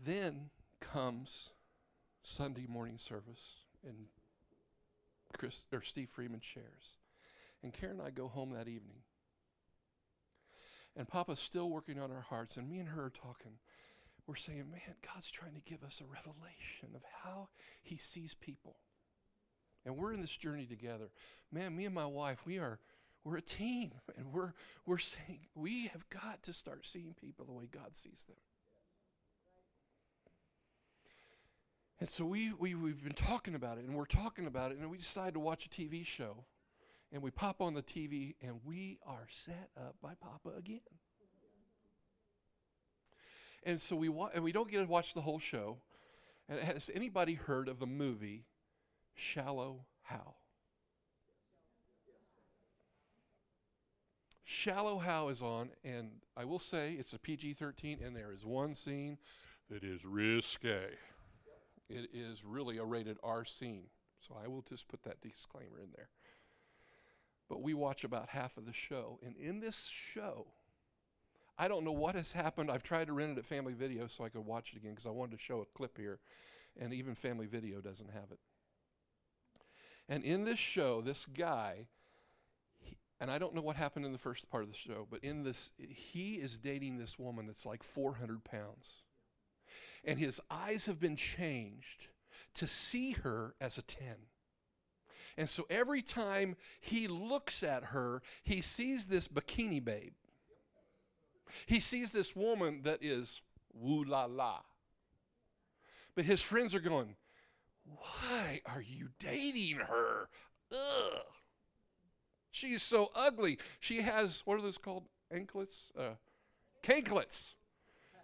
then comes Sunday morning service, and Chris or Steve Freeman shares, and Karen and I go home that evening, and Papa's still working on our hearts, and me and her are talking. We're saying, man, God's trying to give us a revelation of how He sees people, and we're in this journey together. Man, me and my wife, we are we're a team, and we're we're saying we have got to start seeing people the way God sees them. And so we, we, we've been talking about it, and we're talking about it, and we decided to watch a TV show. And we pop on the TV, and we are set up by Papa again. And so we, wa- and we don't get to watch the whole show. And has anybody heard of the movie Shallow Hal? Shallow Hal is on, and I will say it's a PG 13, and there is one scene that is risque. It is really a rated R scene. So I will just put that disclaimer in there. But we watch about half of the show. And in this show, I don't know what has happened. I've tried to rent it at Family Video so I could watch it again because I wanted to show a clip here. And even Family Video doesn't have it. And in this show, this guy, and I don't know what happened in the first part of the show, but in this, he is dating this woman that's like 400 pounds and his eyes have been changed to see her as a 10. And so every time he looks at her, he sees this bikini babe. He sees this woman that is woo la la. But his friends are going, Why are you dating her? Ugh. She's so ugly. She has, what are those called? Anklets? Uh, canklets.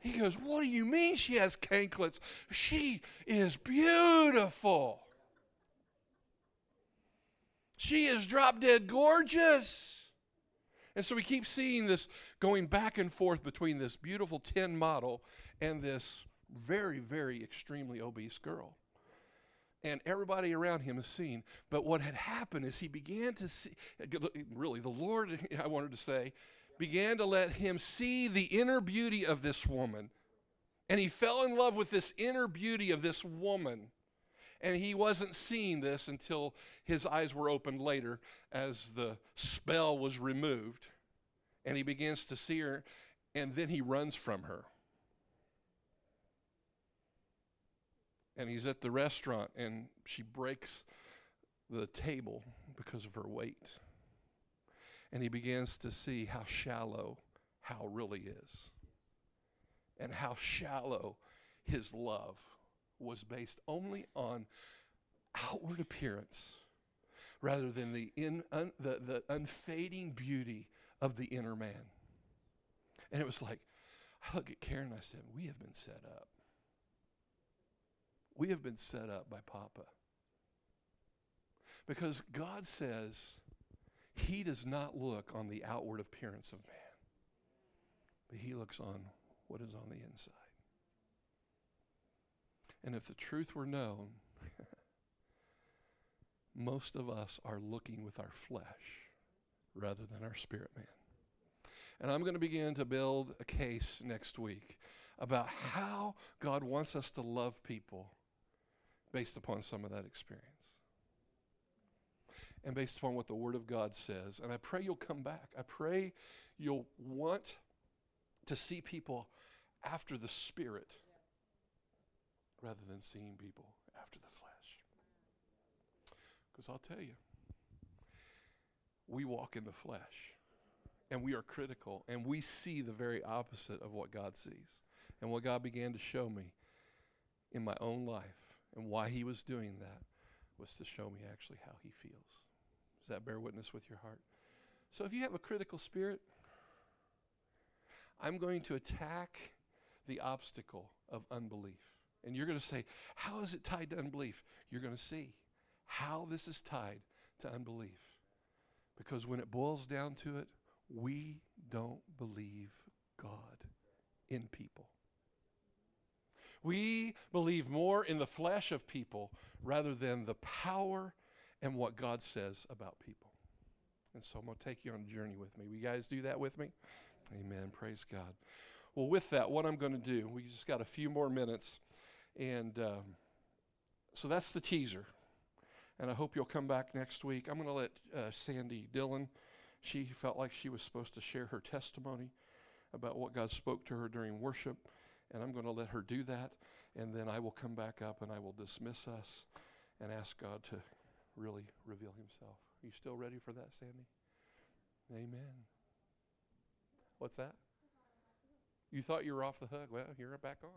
He goes, What do you mean she has canklets? She is beautiful. She is drop dead gorgeous. And so we keep seeing this going back and forth between this beautiful 10 model and this very, very extremely obese girl. And everybody around him is seeing. But what had happened is he began to see, really, the Lord, I wanted to say, began to let him see the inner beauty of this woman. And he fell in love with this inner beauty of this woman. And he wasn't seeing this until his eyes were opened later as the spell was removed. And he begins to see her, and then he runs from her. And he's at the restaurant, and she breaks the table because of her weight. And he begins to see how shallow Hal really is, and how shallow his love was based only on outward appearance rather than the, in, un, the, the unfading beauty of the inner man. And it was like, I look at Karen and I said, We have been set up. We have been set up by Papa. Because God says he does not look on the outward appearance of man, but he looks on what is on the inside. And if the truth were known, most of us are looking with our flesh rather than our spirit man. And I'm going to begin to build a case next week about how God wants us to love people based upon some of that experience. and based upon what the Word of God says. And I pray you'll come back. I pray you'll want to see people after the Spirit rather than seeing people after the flesh. Because I'll tell you, we walk in the flesh and we are critical and we see the very opposite of what God sees. And what God began to show me in my own life and why He was doing that was to show me actually how He feels. Does that bear witness with your heart? So if you have a critical spirit, I'm going to attack the obstacle of unbelief. And you're going to say, How is it tied to unbelief? You're going to see how this is tied to unbelief. Because when it boils down to it, we don't believe God in people. We believe more in the flesh of people rather than the power and what God says about people. And so I'm going to take you on a journey with me. Will you guys do that with me? Amen. Praise God. Well, with that, what I'm going to do, we just got a few more minutes. And um, so that's the teaser. And I hope you'll come back next week. I'm going to let uh, Sandy Dillon, she felt like she was supposed to share her testimony about what God spoke to her during worship. And I'm going to let her do that. And then I will come back up and I will dismiss us and ask God to really reveal himself. Are you still ready for that, Sandy? Amen. What's that? You thought you were off the hook. Well, you're back on.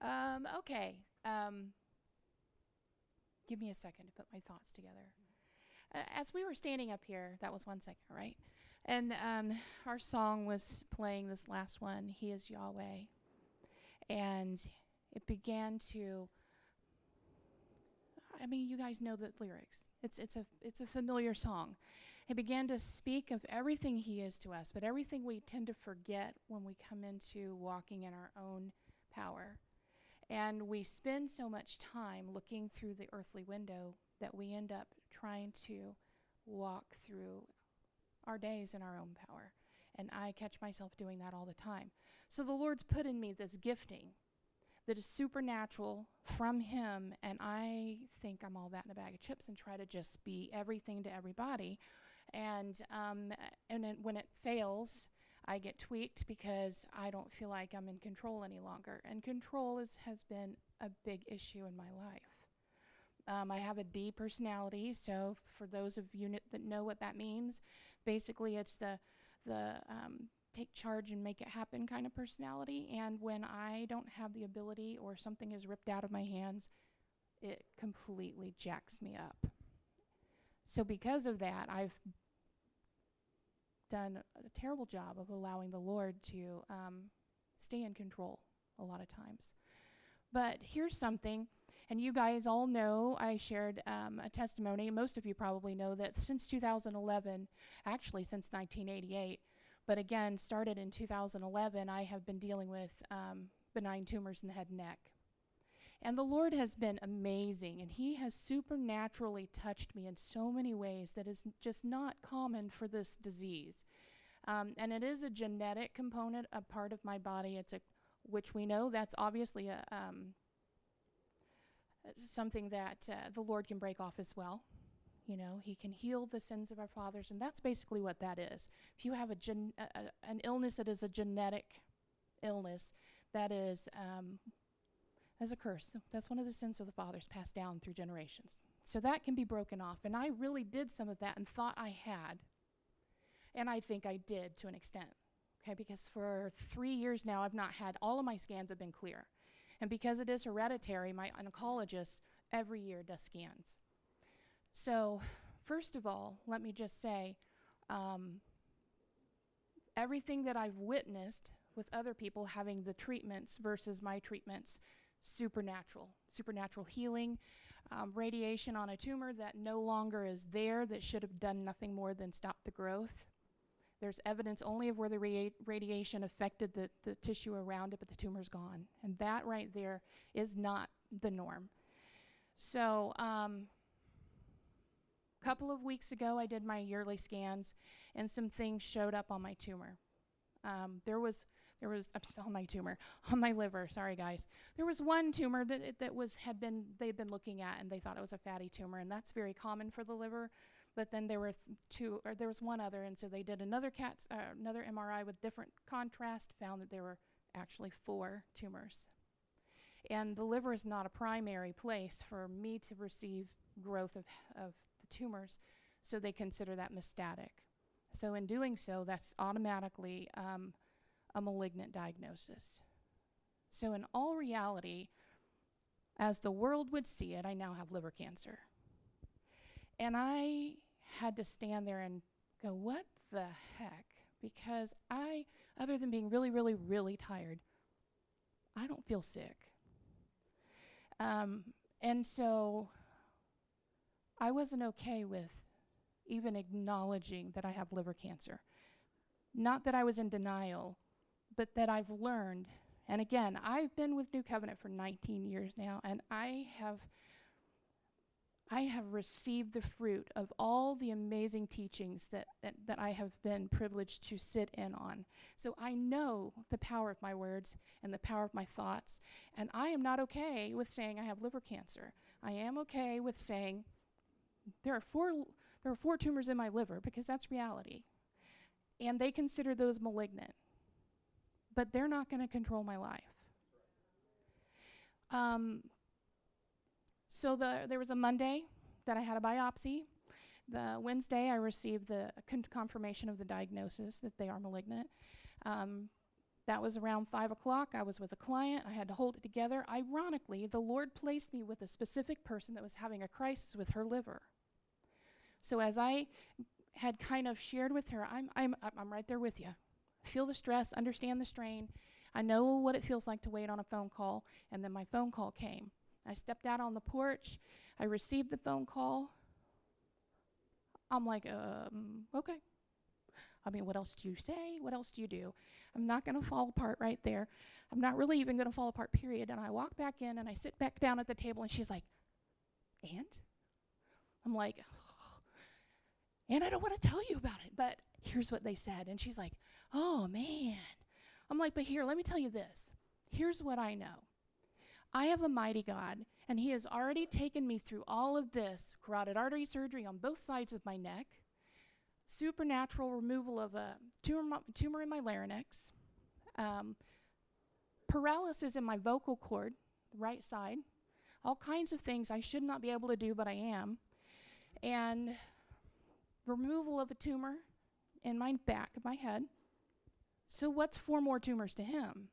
Um, okay. Um, give me a second to put my thoughts together. Uh, as we were standing up here, that was one second, right? And um, our song was playing this last one, He is Yahweh. And it began to I mean, you guys know the lyrics. It's it's a it's a familiar song. It began to speak of everything he is to us, but everything we tend to forget when we come into walking in our own power. And we spend so much time looking through the earthly window that we end up trying to walk through our days in our own power. And I catch myself doing that all the time. So the Lord's put in me this gifting that is supernatural from Him, and I think I'm all that in a bag of chips and try to just be everything to everybody. And um, and when it fails, I get tweaked because I don't feel like I'm in control any longer. And control is, has been a big issue in my life. Um, I have a D personality, so for those of you kn- that know what that means, basically it's the the um, take charge and make it happen kind of personality. And when I don't have the ability or something is ripped out of my hands, it completely jacks me up. So because of that, I've done a terrible job of allowing the Lord to um, stay in control a lot of times. But here's something, and you guys all know I shared um, a testimony. Most of you probably know that since 2011, actually since 1988, but again, started in 2011, I have been dealing with um, benign tumors in the head and neck. And the Lord has been amazing, and He has supernaturally touched me in so many ways that is just not common for this disease. Um, and it is a genetic component, a part of my body. It's a, which we know that's obviously a um, something that uh, the Lord can break off as well. You know, He can heal the sins of our fathers, and that's basically what that is. If you have a, gen- a, a an illness that is a genetic illness, that is um, as a curse. That's one of the sins of the fathers passed down through generations. So that can be broken off. And I really did some of that and thought I had. And I think I did to an extent. Okay, because for three years now, I've not had, all of my scans have been clear. And because it is hereditary, my oncologist every year does scans. So, first of all, let me just say um, everything that I've witnessed with other people having the treatments versus my treatments supernatural, supernatural healing, um, radiation on a tumor that no longer is there, that should have done nothing more than stop the growth. There's evidence only of where the radiation affected the, the tissue around it, but the tumor's gone. And that right there is not the norm. So, um, a couple of weeks ago, I did my yearly scans, and some things showed up on my tumor. Um, there was There was on my tumor, on my liver. Sorry, guys. There was one tumor that that was had been they had been looking at, and they thought it was a fatty tumor, and that's very common for the liver. But then there were two, or there was one other, and so they did another CAT, uh, another MRI with different contrast, found that there were actually four tumors. And the liver is not a primary place for me to receive growth of, of the tumors, so they consider that metastatic. So in doing so, that's automatically um, a malignant diagnosis. So in all reality, as the world would see it, I now have liver cancer. And I had to stand there and go, what the heck? Because I, other than being really, really, really tired, I don't feel sick. Um, and so I wasn't okay with even acknowledging that I have liver cancer. Not that I was in denial, but that I've learned. And again, I've been with New Covenant for 19 years now, and I have I have received the fruit of all the amazing teachings that, that, that I have been privileged to sit in on. So I know the power of my words and the power of my thoughts, and I am not okay with saying I have liver cancer. I am okay with saying there are four there are four tumors in my liver because that's reality. And they consider those malignant. But they're not going to control my life. Um, so the, there was a Monday that I had a biopsy. The Wednesday, I received the con- confirmation of the diagnosis that they are malignant. Um, that was around five o'clock. I was with a client. I had to hold it together. Ironically, the Lord placed me with a specific person that was having a crisis with her liver. So as I had kind of shared with her, I'm I'm- I'm right there with you. Feel the stress, understand the strain. I know what it feels like to wait on a phone call, and then my phone call came. I stepped out on the porch. I received the phone call. I'm like, um, okay. I mean, what else do you say? What else do you do? I'm not going to fall apart right there. I'm not really even going to fall apart, period. And I walk back in and I sit back down at the table, and she's like, and? I'm like, and I don't want to tell you about it, but here's what they said. And she's like, oh, man. I'm like, but here, let me tell you this. Here's what I know. I have a mighty God, and He has already taken me through all of this carotid artery surgery on both sides of my neck, supernatural removal of a tumor, tumor in my larynx, um, paralysis in my vocal cord, right side, all kinds of things I should not be able to do, but I am, and removal of a tumor in my back of my head. So, what's four more tumors to him?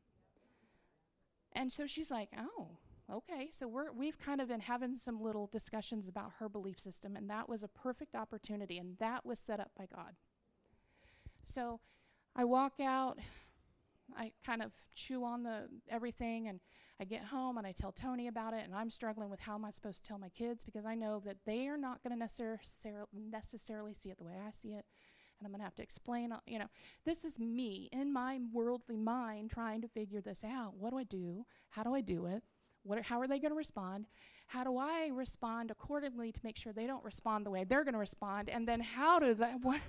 And so she's like, oh, okay. So we're we've kind of been having some little discussions about her belief system, and that was a perfect opportunity, and that was set up by God. So I walk out, I kind of chew on the everything, and I get home and I tell Tony about it, and I'm struggling with how am I supposed to tell my kids because I know that they are not going to necessar- necessarily see it the way I see it. And I'm going to have to explain, uh, you know, this is me in my worldly mind trying to figure this out. What do I do? How do I do it? What are, how are they going to respond? How do I respond accordingly to make sure they don't respond the way they're going to respond? And then how do they what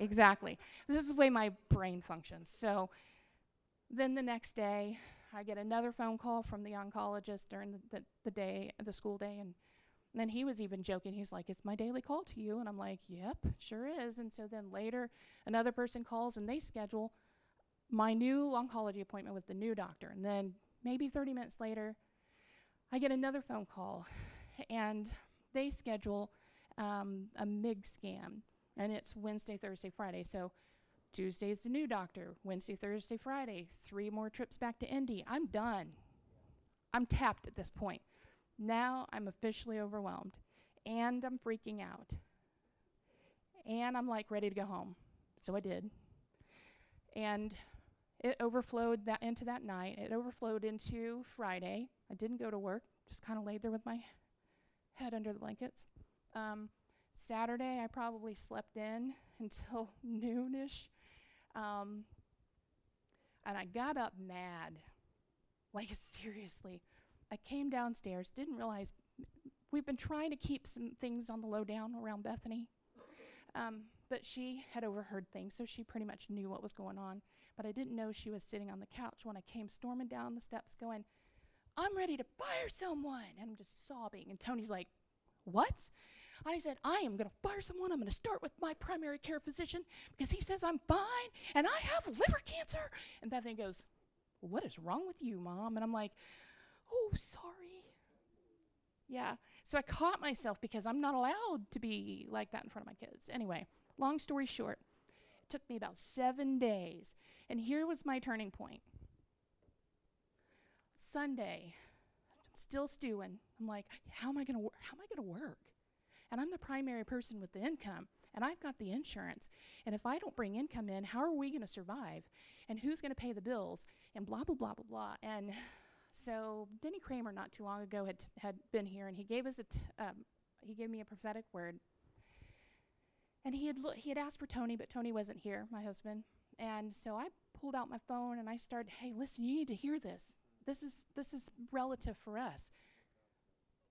Exactly. This is the way my brain functions. So then the next day, I get another phone call from the oncologist during the, the, the day, the school day, and then he was even joking. He's like, It's my daily call to you. And I'm like, Yep, sure is. And so then later, another person calls and they schedule my new oncology appointment with the new doctor. And then maybe 30 minutes later, I get another phone call and they schedule um, a MIG scan. And it's Wednesday, Thursday, Friday. So Tuesday's the new doctor. Wednesday, Thursday, Friday. Three more trips back to Indy. I'm done. I'm tapped at this point. Now I'm officially overwhelmed and I'm freaking out. And I'm like ready to go home. So I did. And it overflowed that into that night. It overflowed into Friday. I didn't go to work, just kind of laid there with my head under the blankets. Um, Saturday, I probably slept in until noonish. Um, and I got up mad. Like, seriously. I came downstairs, didn't realize we've been trying to keep some things on the lowdown around Bethany. Um, but she had overheard things, so she pretty much knew what was going on. But I didn't know she was sitting on the couch when I came storming down the steps going, I'm ready to fire someone. And I'm just sobbing. And Tony's like, What? I said, I am going to fire someone. I'm going to start with my primary care physician because he says I'm fine and I have liver cancer. And Bethany goes, What is wrong with you, mom? And I'm like, Oh, sorry. Yeah. So I caught myself because I'm not allowed to be like that in front of my kids. Anyway, long story short, it took me about seven days. And here was my turning point. Sunday, I'm still stewing. I'm like, how am I gonna wor- how am I gonna work? And I'm the primary person with the income, and I've got the insurance. And if I don't bring income in, how are we gonna survive? And who's gonna pay the bills? And blah blah blah blah blah. And so Denny Kramer, not too long ago, had t- had been here, and he gave us a t- um, he gave me a prophetic word. And he had lo- he had asked for Tony, but Tony wasn't here, my husband. And so I pulled out my phone and I started, "Hey, listen, you need to hear this. This is this is relative for us.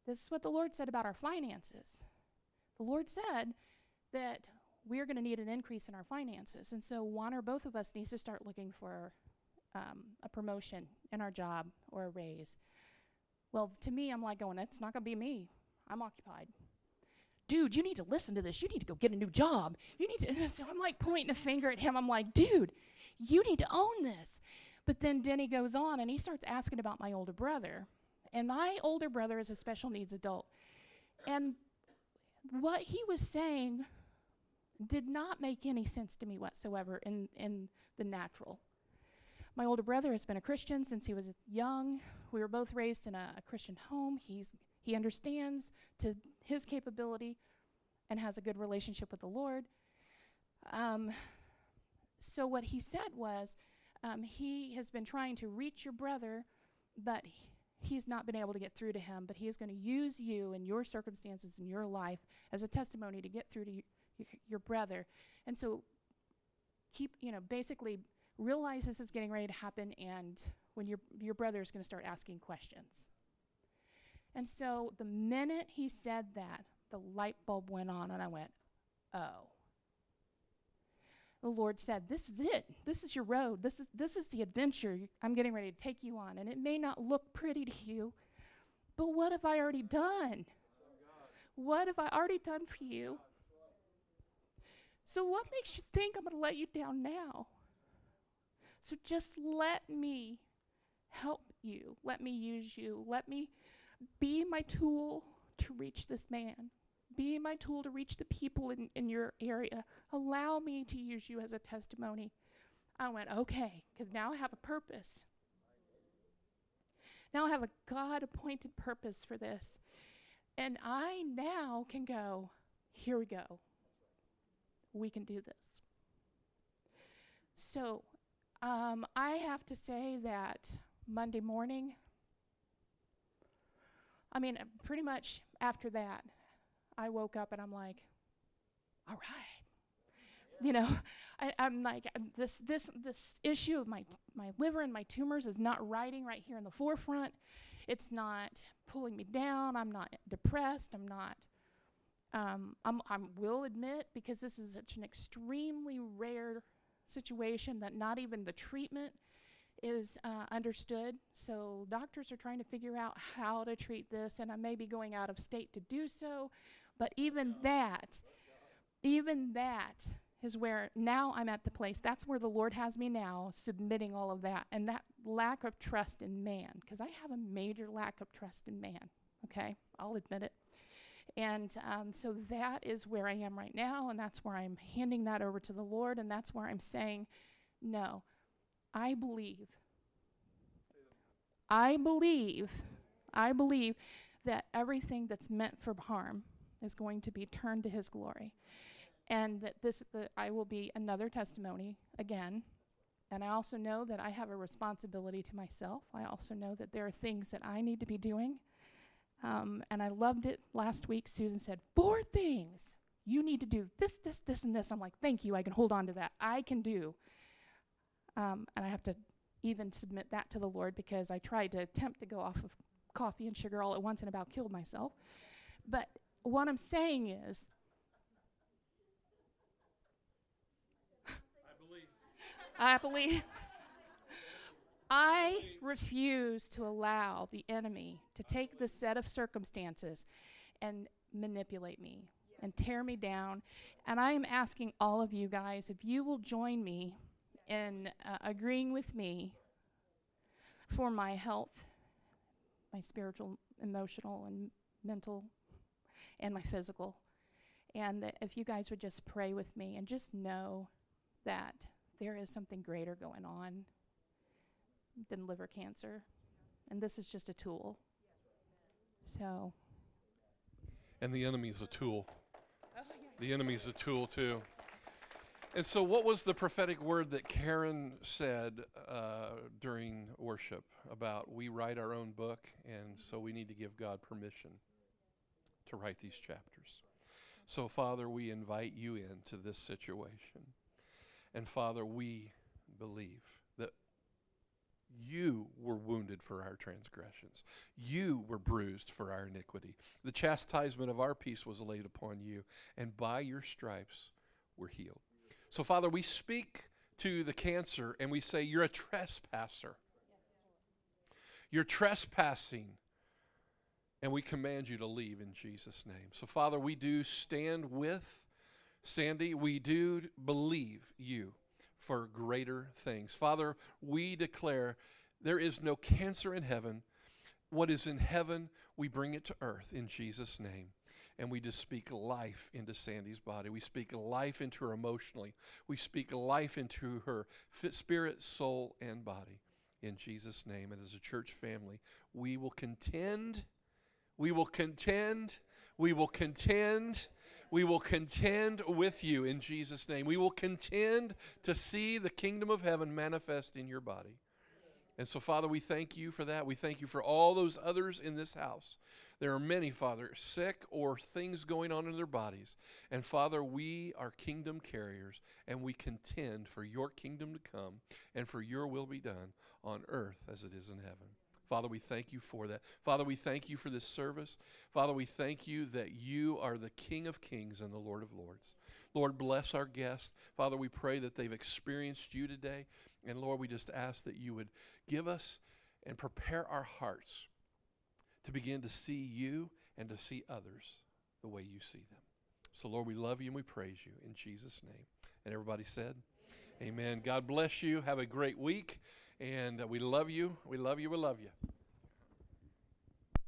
This is what the Lord said about our finances. The Lord said that we're going to need an increase in our finances, and so one or both of us needs to start looking for um, a promotion in our job or a raise. Well, to me, I'm like going, that's not going to be me. I'm occupied. Dude, you need to listen to this. You need to go get a new job. You need to. So I'm like pointing a finger at him. I'm like, dude, you need to own this. But then Denny goes on and he starts asking about my older brother. And my older brother is a special needs adult. And what he was saying did not make any sense to me whatsoever in, in the natural. My older brother has been a Christian since he was young. We were both raised in a, a Christian home. He's, he understands to his capability and has a good relationship with the Lord. Um, so, what he said was, um, he has been trying to reach your brother, but he, he's not been able to get through to him. But he is going to use you and your circumstances in your life as a testimony to get through to y- your brother. And so, keep, you know, basically realize this is getting ready to happen, and when your your brother is going to start asking questions. And so, the minute he said that, the light bulb went on, and I went, "Oh." the Lord said, "This is it. This is your road. This is this is the adventure I'm getting ready to take you on. And it may not look pretty to you, but what have I already done? What have I already done for you? So what makes you think I'm going to let you down now? So just let me help you. Let me use you. Let me be my tool to reach this man. Be my tool to reach the people in, in your area allow me to use you as a testimony. I went, okay, because now I have a purpose. Now I have a God appointed purpose for this. And I now can go, here we go. We can do this. So um, I have to say that Monday morning, I mean, pretty much after that, I woke up and I'm like, all right. You know I, i'm like this this this issue of my my liver and my tumors is not riding right here in the forefront. It's not pulling me down. I'm not depressed. I'm not um, I'm, I will admit because this is such an extremely rare situation that not even the treatment is uh, understood. So doctors are trying to figure out how to treat this, and I may be going out of state to do so. But even that, even that is where now I'm at the place. That's where the Lord has me now, submitting all of that. And that lack of trust in man, because I have a major lack of trust in man, okay? I'll admit it. And um, so that is where I am right now, and that's where I'm handing that over to the Lord, and that's where I'm saying, no, I believe. I believe, I believe that everything that's meant for harm is going to be turned to his glory. And that this that I will be another testimony again. And I also know that I have a responsibility to myself. I also know that there are things that I need to be doing. Um, and I loved it last week. Susan said, Four things. You need to do this, this, this, and this. I'm like, Thank you. I can hold on to that. I can do. Um, and I have to even submit that to the Lord because I tried to attempt to go off of coffee and sugar all at once and about killed myself. But what I'm saying is, I believe. I refuse to allow the enemy to take this set of circumstances and manipulate me and tear me down. And I am asking all of you guys if you will join me in uh, agreeing with me for my health, my spiritual, emotional, and mental, and my physical. And that if you guys would just pray with me and just know that there is something greater going on than liver cancer. And this is just a tool. So, And the enemy's a tool. The enemy's a tool too. And so, what was the prophetic word that Karen said uh, during worship about we write our own book, and so we need to give God permission to write these chapters? So, Father, we invite you into this situation. And, Father, we believe that you were wounded for our transgressions, you were bruised for our iniquity. The chastisement of our peace was laid upon you, and by your stripes we're healed. So, Father, we speak to the cancer and we say, You're a trespasser. You're trespassing. And we command you to leave in Jesus' name. So, Father, we do stand with Sandy. We do believe you for greater things. Father, we declare there is no cancer in heaven. What is in heaven, we bring it to earth in Jesus' name and we just speak life into Sandy's body. We speak life into her emotionally. We speak life into her spirit, soul, and body in Jesus' name. And as a church family, we will contend. We will contend. We will contend. We will contend with you in Jesus' name. We will contend to see the kingdom of heaven manifest in your body. And so, Father, we thank you for that. We thank you for all those others in this house there are many, Father, sick or things going on in their bodies. And Father, we are kingdom carriers and we contend for your kingdom to come and for your will be done on earth as it is in heaven. Father, we thank you for that. Father, we thank you for this service. Father, we thank you that you are the King of kings and the Lord of lords. Lord, bless our guests. Father, we pray that they've experienced you today. And Lord, we just ask that you would give us and prepare our hearts to begin to see you and to see others the way you see them. So, Lord, we love you and we praise you in Jesus' name. And everybody said, Amen. God bless you. Have a great week. And uh, we love you. We love you. We love you.